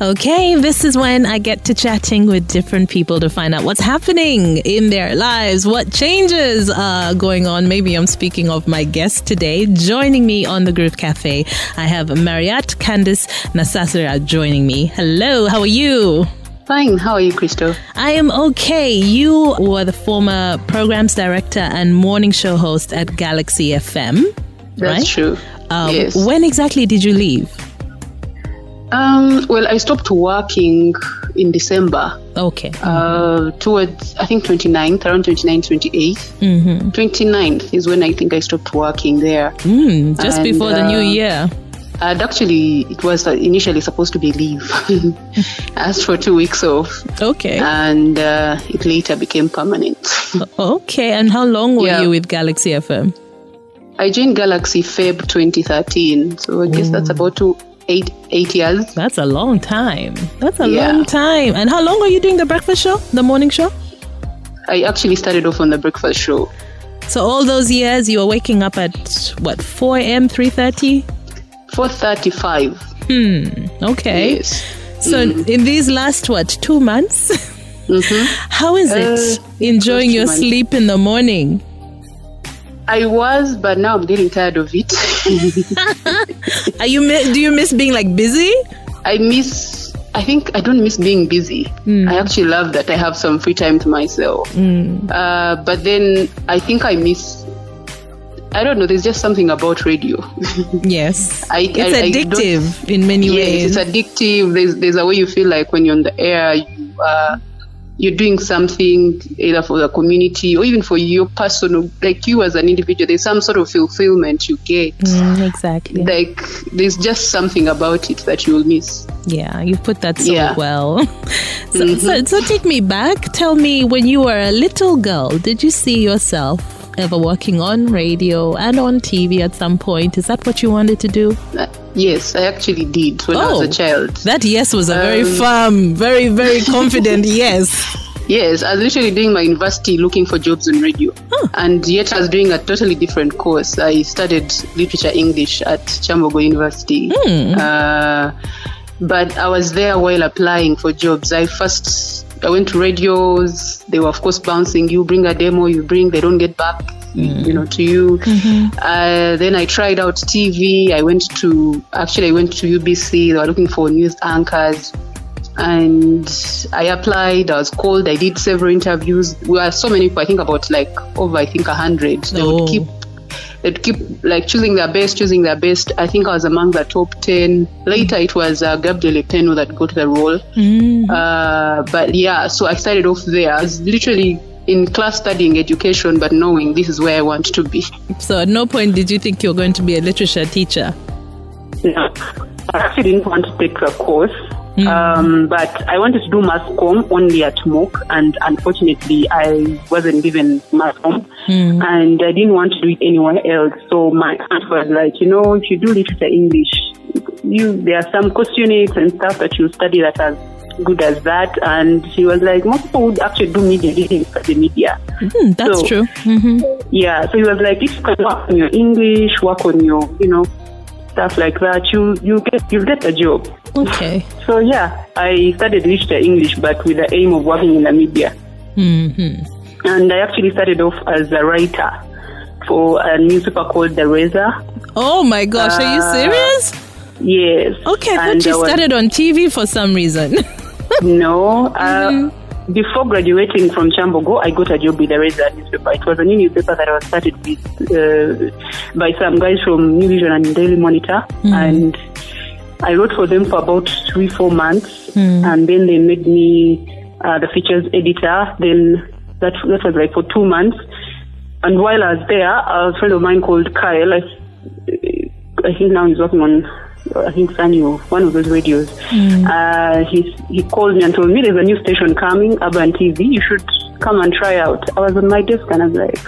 Okay, this is when I get to chatting with different people to find out what's happening in their lives, what changes are going on. Maybe I'm speaking of my guest today. Joining me on the Groove Cafe, I have Mariat Candice Nasasira joining me. Hello, how are you? Fine. How are you, Crystal? I am okay. You were the former programs director and morning show host at Galaxy FM. That's right? true. Um, yes. When exactly did you leave? Um, well, I stopped working in December. Okay. Uh, towards I think 29th, around 29th, 28th. Mm-hmm. 29th is when I think I stopped working there. Mm, just And, before the new uh, year. And actually, it was uh, initially supposed to be leave. I asked for two weeks off, Okay. and uh, it later became permanent. Okay. And how long were Yeah. you with Galaxy FM? I joined Galaxy Feb 2013, so I guess that's about two, eight, eight years. That's a long time. That's a Yeah. long time. And how long are you doing the breakfast show, the morning show? I actually started off on the breakfast show. So all those years you were waking up at what 4 a.m. 3:30? 435. Hmm. Okay. Yes. So in these last what two months, hmm how is it Uh, enjoying your months. sleep in the morning? I was, but now I'm getting tired of it. Are you do you miss being like busy? I miss. I think I don't miss being busy. I actually love that I have some free time to myself. Uh, but then I think I miss. I don't know. There's just something about radio. Yes. I- it's I- I addictive in many ways. it's addictive. There's there's a way you feel like when you're on the air, you uh, you're doing something either for the community or even for your personal, like you as an individual. There's some sort of fulfillment you get. Mm, exactly. Like there's just something about it that you'll miss. Yeah, you put that so Yeah. well. so, so, so take me back. Tell me, when you were a little girl, did you see yourself ever working on radio and on TV at some point? Is that what you wanted to do? Uh, yes, I actually did when I was Oh. a child. That yes was a very Um, firm, very, very confident yes. Yes, I was literally doing my university looking for jobs in radio. And yet I was doing a totally different course. I studied literature English at Kyambogo University. Uh, but I was there while applying for jobs. I first I went to radios. They were of course bouncing. You bring a demo, you bring, they don't get back, you know, to you. Uh, then I tried out TV. I went to actually I went to UBC. They were looking for news anchors and I applied. I was called. I did several interviews. We were so many people. I think about like over. I think a hundred. They Oh. would keep. They'd keep like choosing their best, choosing their best. I think I was among the top ten. Later, it was uh, Gabriel Epeno that got the role. Mm. Uh, but yeah, so I started off there. I was literally in class studying education, but knowing this is where I want to be. So at no point did you think you were going to be a literature teacher? No, I actually didn't want to take the course. Um, but I wanted to do mass comm only at MOOC, and unfortunately, I wasn't given mass comm, and I didn't want to do it anywhere else. So my aunt was like, you know, if you do literature English, you there are some course units and stuff that you study that are good as that. And she was like, most people would actually do media, they didn't study media. Hmm, that's So- true. hmm Yeah, so he was like, if you can work on your English, work on your, you know, stuff like that, you you get you get a job. Okay. So yeah, I studied literature English, but with the aim of working in Namibia. media. hmm And I actually started off as a writer for a newspaper called The Razor. Oh my gosh, are you Uh, serious? Yes. Okay, I And thought you started on TV for some reason. No. Uh, Before graduating from Kyambogo, I got a job with the Razor newspaper. It was a new newspaper that was started with uh, by some guys from New Vision and Daily Monitor, and I wrote for them for about three, four months, and then they made me uh, the features editor. Then that that was like for two months, and while I was there, a friend of mine called Kyle, I, I think now he's working on I think Sanyu, one of those radios. Mm. Uh, he he called me and told me there's a new station coming, Urban TV. You should come and try out. I was on my desk and I was like,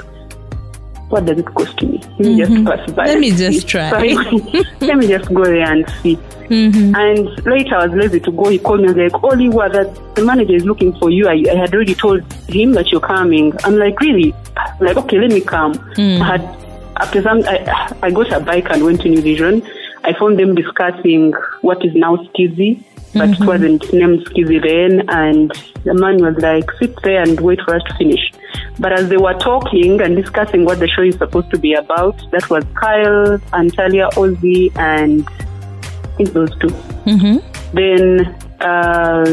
what does it cost me? Let me just mm-hmm. pass by. Let me just see. try. Let me just go there and see. Mm-hmm. And later I was lazy to go. He called me and was like, Oli, what? That the manager is looking for you. I, I had already told him that you're coming. I'm like, really? Like, okay, let me come. Mm. I had after some, I, I got a bike and went to New Vision. I found them discussing what is now Skizzy. but it mhm. wasn't named Skizzy then. And the man was like, sit there and wait for us to finish. But as they were talking and discussing what the show is supposed to be about, that was Kyle, Antalya, Ozzy, and I think those 2 mm-hmm. Then uh,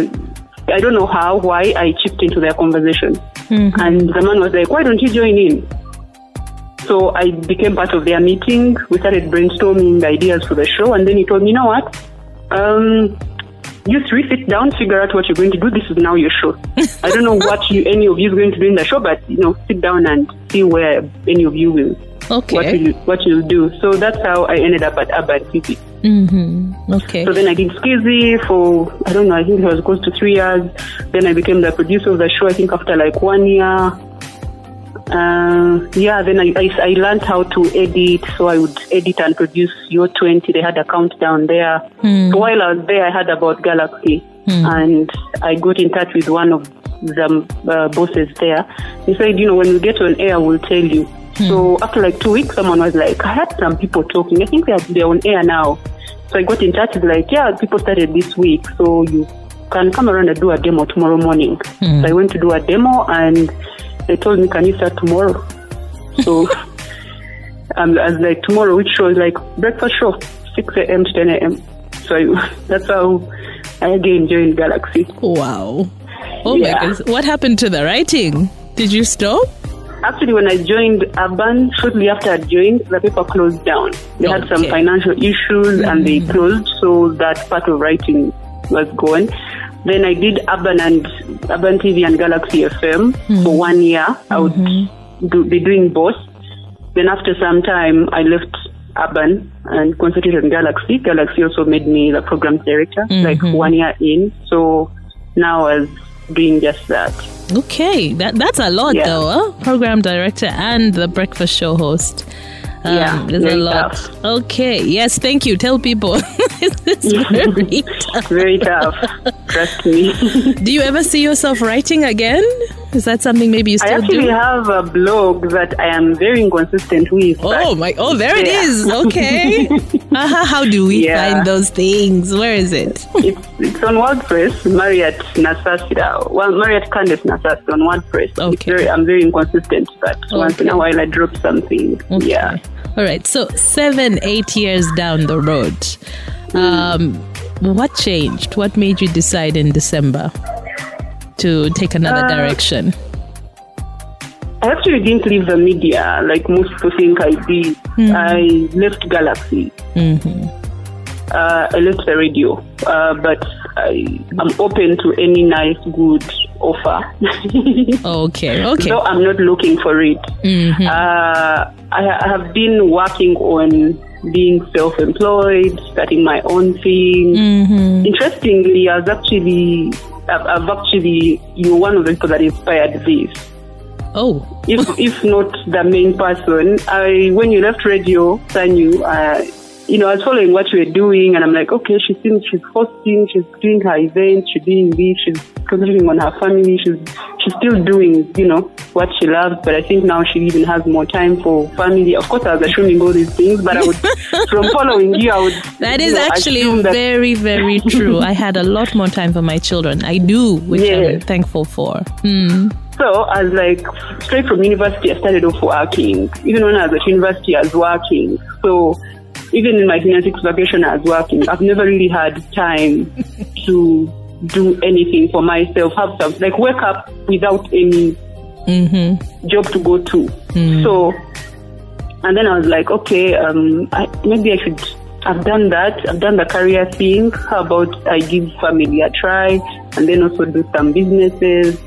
I don't know how, why I chipped into their conversation. Mm-hmm. And the man was like, why don't you join in? So I became part of their meeting. We started brainstorming ideas for the show, and then he told me, you know what? Um, you three sit down, figure out what you're going to do. This is now your show. I don't know what you, any of you is going to do in the show, but you know, sit down and see where any of you will what Okay. what you'll do. So that's how I ended up at Urban City. Mm-hmm. Okay. So then I did Skizzy for I don't know, I think it was close to three years. Then I became the producer of the show. I think after like one year. Uh, yeah, then I, I I learned how to edit, so I would edit and produce Your 20. They had a countdown there. So while I was there, I heard about Galaxy, and I got in touch with one of the uh, bosses there. He said, you know, when we get on air, we'll tell you. So after like two weeks, someone was like, I had some people talking. I think they're, they're on air now. So I got in touch with like, yeah, people started this week, so you can come around and do a demo tomorrow morning. So I went to do a demo, and they told me, can you start tomorrow? So um, I was like, tomorrow, which show? Like breakfast show, 6 a.m. to 10 a.m. So I, that's how I again joined Galaxy. Wow. Oh Yeah. my goodness. What happened to the writing? Did you stop? Actually, when I joined Urban, shortly after I joined, the paper closed down. They had some financial issues and they closed, so that part of writing was gone. Then I did Urban and Urban TV and Galaxy FM for hmm. one year. I would mm-hmm. do, be doing both. Then after some time, I left Urban and concentrated on Galaxy. Galaxy also made me the program director, like mm-hmm. one year in. So now I was doing just that. Okay, that that's a lot Yeah. though. Huh? Program director and the breakfast show host. Um, Yeah, there's a lot. tough. Okay, yes, thank you. Tell people. it's very tough. Very tough. Trust me. Do you ever see yourself writing again? Is that something maybe you still do? I actually do? have a blog that I am very inconsistent with. Oh my! Oh, there it is. Okay. How do we Yeah. find those things? Where is it? It's, it's on WordPress, Marriott Nasasira. Well, Marriott Candice Nasas on WordPress. Okay. very, I'm very inconsistent, but once in a while I drop something. Okay. Yeah. All right. So seven, eight years down the road, um, what changed? What made you decide in December to take another Uh, direction? I actually didn't leave the media like most people think I did. I left Galaxy. Uh, I left the radio, uh, but I, I'm open to any nice, good offer. Okay. Okay. So I'm not looking for it. Mhm. Uh, I, I have been working on being self-employed, starting my own thing. Mhm. Interestingly, I was actually, I've, I've actually, you're one of the people that inspired this. Oh. If if not the main person, I when you left radio, Sanyu, uh, you know, I was following what you were doing, and I'm like, okay, she seems she's hosting, she's doing her events, she's doing this, she's concentrating on her family, she's she's still doing, you know, what she loves. But I think now she even has more time for family. Of course, I was assuming all these things, but I would, from following you, I would. That is know, actually that- very, very true. I had a lot more time for my children. I do, which I'm thankful for. Mm. So I was like, straight from university, I started off working. Even when I was at university, I was working. So even in my gymnastics vacation, I was working. I've never really had time to do anything for myself, have some, like wake up without any Mm-hmm. job to go to. So, and then I was like, okay, um, I, maybe I should. I've done that. I've done the career thing. How about I give family a try, and then also do some businesses.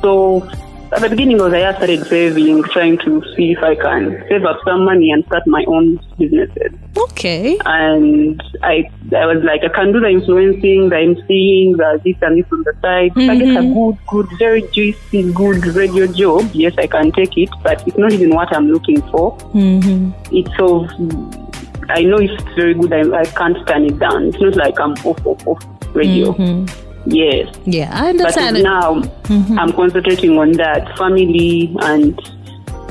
So, at the beginning of the year, I started saving, trying to see if I can save up some money and start my own businesses. Okay. And I, I was like, I can do the influencing, the emceeing, the this and this on the side. If I get a good, good, very juicy, good radio job, yes, I can take it, but it's not even what I'm looking for. Mm-hmm. It's so, I know it's very good, I, I can't turn it down. It's not like I'm off, off, off radio. Yes. Yeah, I But understand. it. now mm-hmm. I'm concentrating on that family and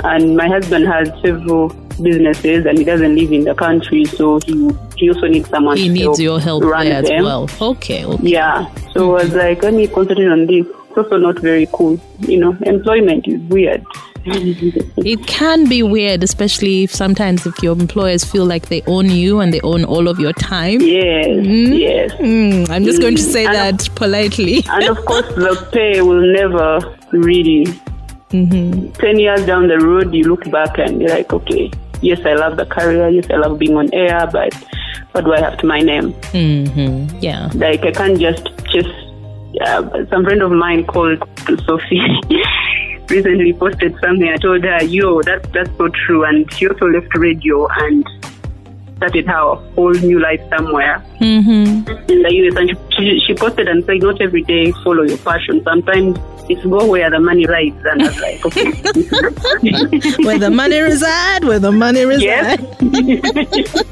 and my husband has several businesses and he doesn't live in the country, so he he also needs someone. He needs help your help run there as them. well. Okay, okay. Yeah. So I was mm-hmm. like, let me concentrate on this. It's also not very cool. You know, employment is weird. It can be weird, especially if sometimes if your employers feel like they own you and they own all of your time. Yes, yes. Mm, I'm just going to say Mm, and that politely. And of course, the pay will never really. Mm-hmm. 10 years down the road, you look back and you're like, okay, yes, I love the career. Yes, I love being on air, but what do I have to my name? Mm-hmm. Yeah. Like, I can't just just. Uh, some friend of mine called Sophie recently posted something. I told her, yo, that's, that's so true. And she also left radio and started her whole new life somewhere. Mm-hmm. in the US, and she, she, she posted and said, "Not every day follow your passion. Sometimes it's go where the money lies." And I was like, "Okay, Where the money resides, where the money resides. yes,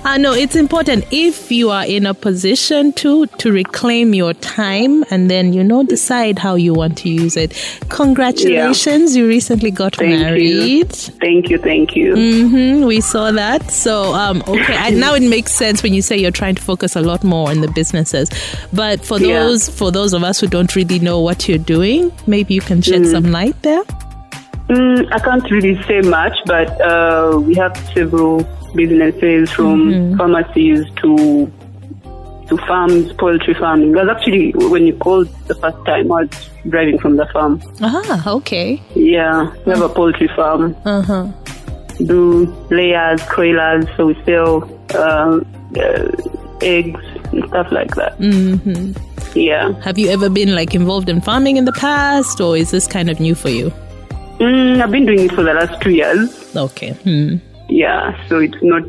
I know it's important if you are in a position to to reclaim your time and then you know decide how you want to use it. Congratulations, you recently got Thank you. married. thank you, thank you." hmm we saw that. So, um, okay, now it makes sense when you say you're trying to focus a lot more on the businesses. But for Yeah. those for those of us who don't really know what you're doing, maybe you can shed some light there. Mm, I can't really say much, but uh, we have several businesses from pharmacies to to farms, poultry farming. Because actually, when you called the first time, I was driving from the farm. Ah, okay. Yeah, we have a poultry farm. Uh huh. do layers, broilers, so we sell um, uh, eggs and stuff like that. hmm Yeah. Have you ever been like involved in farming in the past, or is this kind of new for you? Mm, I've been doing it for the last two years. Okay. Hmm. Yeah, so it's not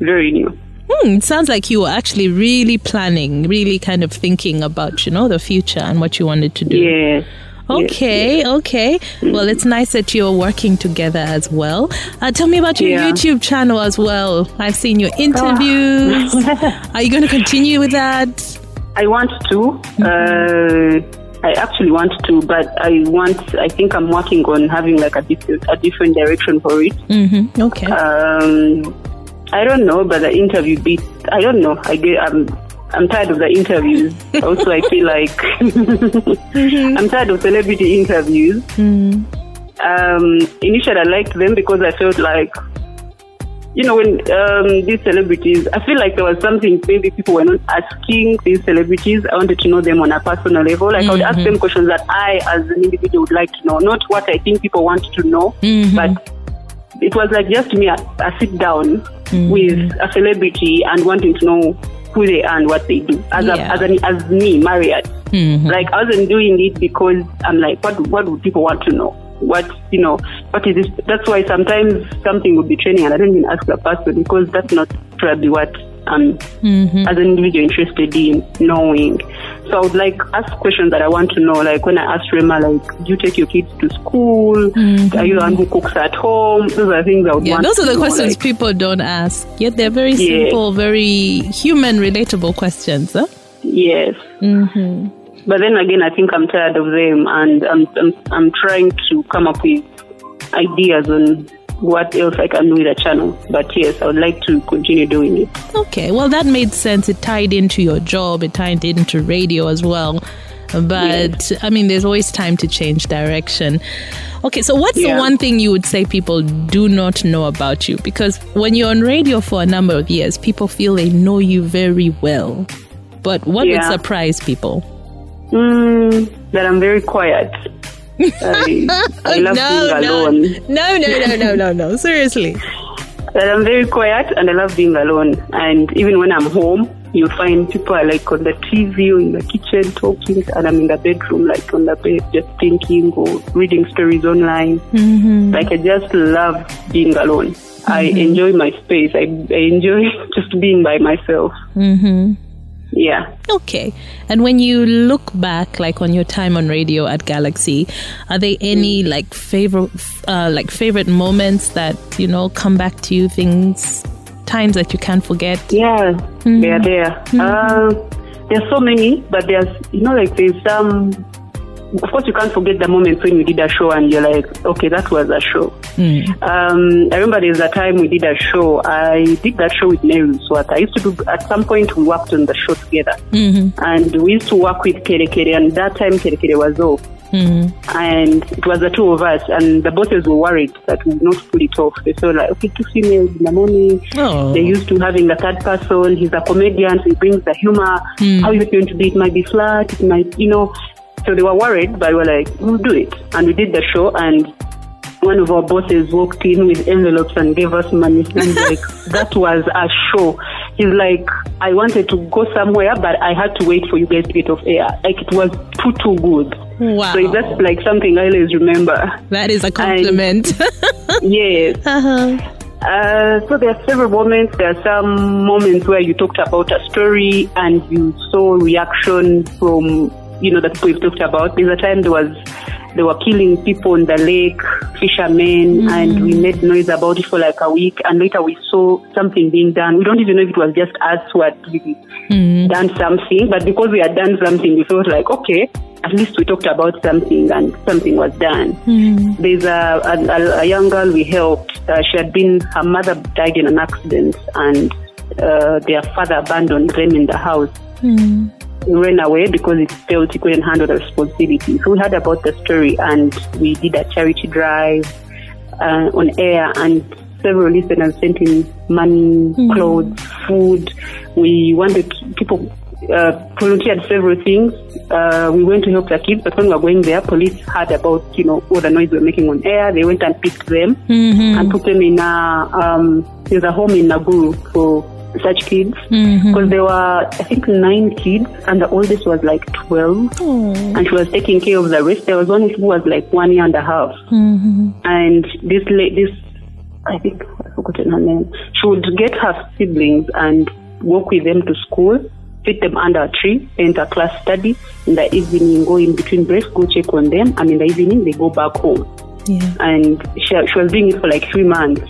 very new. Hmm, it sounds like you were actually really planning, really kind of thinking about, you know, the future and what you wanted to do. Yes. Okay, okay. Well, it's nice that you're working together as well. Uh, tell me about your Yeah. YouTube channel as well. I've seen your interviews. Are you going to continue with that? I want to. Uh, I actually want to, but I want. I think I'm working on having like a different, a different direction for it. Mm-hmm. Okay. Um, I don't know, but the interview bit. I don't know. I get. I'm. I'm tired of the interviews. also, I feel like I'm tired of celebrity interviews. Mm. Um, initially, I liked them because I felt like, you know, when um, these celebrities, I feel like there was something maybe people were not asking these celebrities. I wanted to know them on a personal level. Like I would ask them questions that I, as an individual, would like to know, not what I think people want to know, Mhm. but it was like just me a, a sit down with a celebrity and wanting to know who they are and what they do as Yeah. a, as, an, as me Marriott Mhm. like I wasn't doing it because I'm like what what would people want to know what you know what is this that's why sometimes something would be training and I don't even ask the person because that's not probably what I'm Mhm. as an individual interested in knowing so I would like ask questions that I want to know like when I asked Rema like do you take your kids to school are you the one who cooks at home those are things I would Yeah, want those are the know, questions like, people don't ask. Yet they're very Yeah. simple, very human, relatable questions. Huh? yes Mm-hmm. But then again, I think I'm tired of them, and I'm I'm, I'm trying to come up with ideas on what else I can do with the channel. But yes, I would like to continue doing it. Okay, well, that made sense. It tied into your job, it tied into radio as well. But I mean, there's always time to change direction. Okay, so what's the one thing you would say people do not know about you? Because when you're on radio for a number of years, people feel they know you very well. But what would surprise people? Mm, that I'm very quiet. I, I love being alone. No, no, no, no, no, no. Seriously. I'm very quiet and I love being alone. And even when I'm home, you find people are like on the TV or in the kitchen talking, and I'm in the bedroom, like on the bed, just thinking or reading stories online. Mm-hmm. Like I just love being alone. I enjoy my space. I, I enjoy just being by myself. Mm-hmm. Yeah. Okay. And when you look back, like on your time on radio at Galaxy, are there any like favorite, uh, like favorite moments that you know come back to you? Things, times that you can't forget. Yeah, they are there. Uh, there's so many, but there's, you know, like there's some, of course, you can't forget the moments when you did a show and you're like, okay, that was a show. Hmm. Um, I remember there's a time we did a show. I did that show with Mary Swat. I used to do, at some point, we worked on the show together. Mm-hmm. And we used to work with Kere Kere, and that time Kere Kere was off. Mm-hmm. And it was the two of us, and the bosses were worried that we would not pull it off. They felt like, okay, two females in the morning. Oh. They're used to having a third person. He's a comedian, so he brings the humor. Hmm. How is it going to be? It might be flat. It might, you know. So they were worried, but we were like, we'll do it. And we did the show, and one of our bosses walked in with envelopes and gave us money. And like, that was a show. He's like, I wanted to go somewhere, but I had to wait for you guys to get off air. Like, it was too, too good. Wow. So that's like something I always remember. That is a compliment. Yes. uh-huh. Uh, so there are several moments. There are some moments where you talked about a story and you saw reaction from you know that you've talked about. There's a time there was they were killing people in the lake, fishermen, and we made noise about it for like a week. And later we saw something being done. We don't even know if it was just us who had really done something, but because we had done something, we felt like okay, at least we talked about something and something was done. There's a, a, a young girl we helped. Uh, she had been, her mother died in an accident and uh, their father abandoned them in the house. Ran away because it felt he couldn't handle the responsibility. So we heard about the story and we did a charity drive uh, on air and several listeners sent in money, clothes, food. We wanted people uh, volunteered several things. Uh, we went to help the kids, but when we were going there, police heard about you know all the noise we were making on air. They went and picked them and put them in a um, there's a home in Naguru for such kids mm-hmm. because there were I think nine kids and the oldest was like twelve oh. and she was taking care of the rest. There was one who was like one year and a half mm-hmm. and this la- this I think I've forgotten her name. She would get her siblings and walk with them to school, sit them under a tree, enter class study. In the evening, go in between breaks, go check on them, and in the evening they go back home. Yeah. And she, she was doing it for like three months.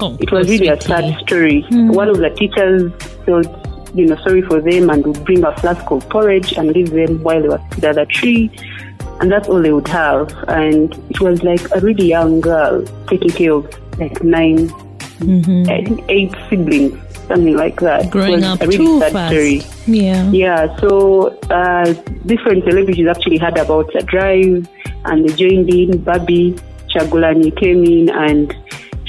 Oh, It was really a sad story. One of the teachers felt, you know, sorry for them and would bring a flask of porridge and give them while they were sitting under the tree. And that's all they would have. And it was like a really young girl taking care of like 9 I think eight siblings, something like that. It Growing was up a really too sad fast. story. Yeah. Yeah, so uh, different celebrities actually heard about the drive and they joined in. Babi Chagulani came in and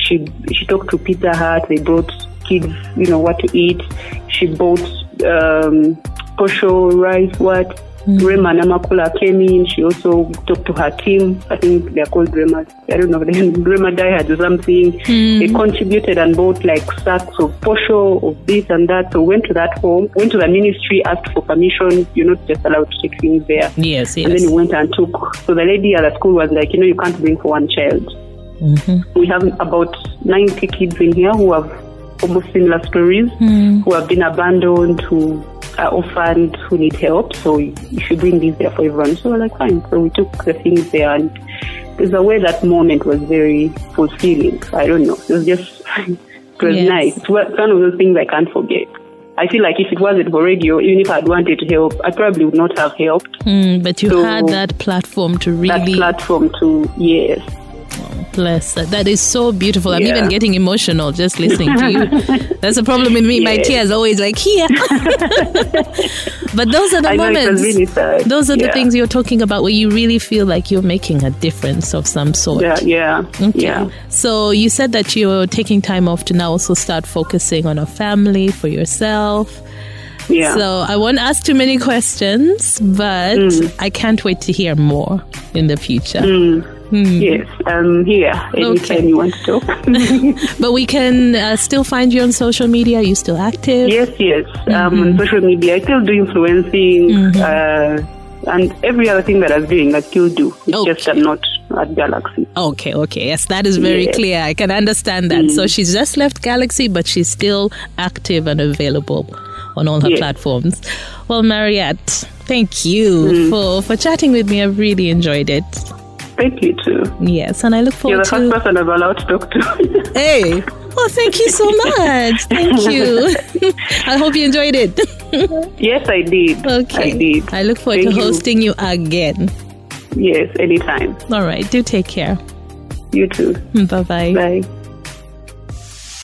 she she talked to Pizza Hut. They brought kids, you know, what to eat. She bought um, posho rice, what. Rema Namakula came in. She also talked to her team. I think they're called Rema. I don't know. Rema Diet or something. They contributed and bought like sacks of posho, of this and that. So went to that home, went to the ministry, asked for permission. You're not just allowed to take things there. Yes, And then yes. we went and took. So the lady at the school was like, you know, you can't bring for one child. We have about 90 kids in here who have almost similar stories, who have been abandoned, who are orphaned, who need help. So you should bring these there for everyone. So we're like, fine. So we took the things there and there's a way that moment was very fulfilling. I don't know. It was just, it was Yes. nice. It's one of those things I can't forget. I feel like if it wasn't for radio, even if I'd wanted to help, I probably would not have helped. Mm, but you So- had that platform to really. That platform to, yes. That That is so beautiful. I'm Yeah. even getting emotional just listening to you. That's the problem with me. My tears always like here. but those are the I moments. really sad. Those are the things you're talking about where you really feel like you're making a difference of some sort. Yeah, yeah, Okay. yeah. So you said that you're taking time off to now also start focusing on a family for yourself. Yeah. So I won't ask too many questions, but Mm. I can't wait to hear more in the future. Yes, I'm here anytime Okay. you want to talk. But we can uh, still find you on social media. Are you still active? yes, yes. Um, on social media, I still do influencing uh, and every other thing that I'm doing, I still do. It's Okay. just I'm not at Galaxy. Okay, okay. Yes, that is very Yes. clear. I can understand that. So she's just left Galaxy, but she's still active and available on all her Yes. platforms. Well, Mariette, thank you for, for chatting with me. I've really enjoyed it. Thank you too. Yes, and I look forward to. You're the first to. person I'm allowed to talk to. Hey, well, thank you so much. Thank you. I hope you enjoyed it. yes, I did. Okay. I did. I look forward Thank to you. hosting you again. Yes, anytime. All right. Do take care. You too. Bye-bye. Bye.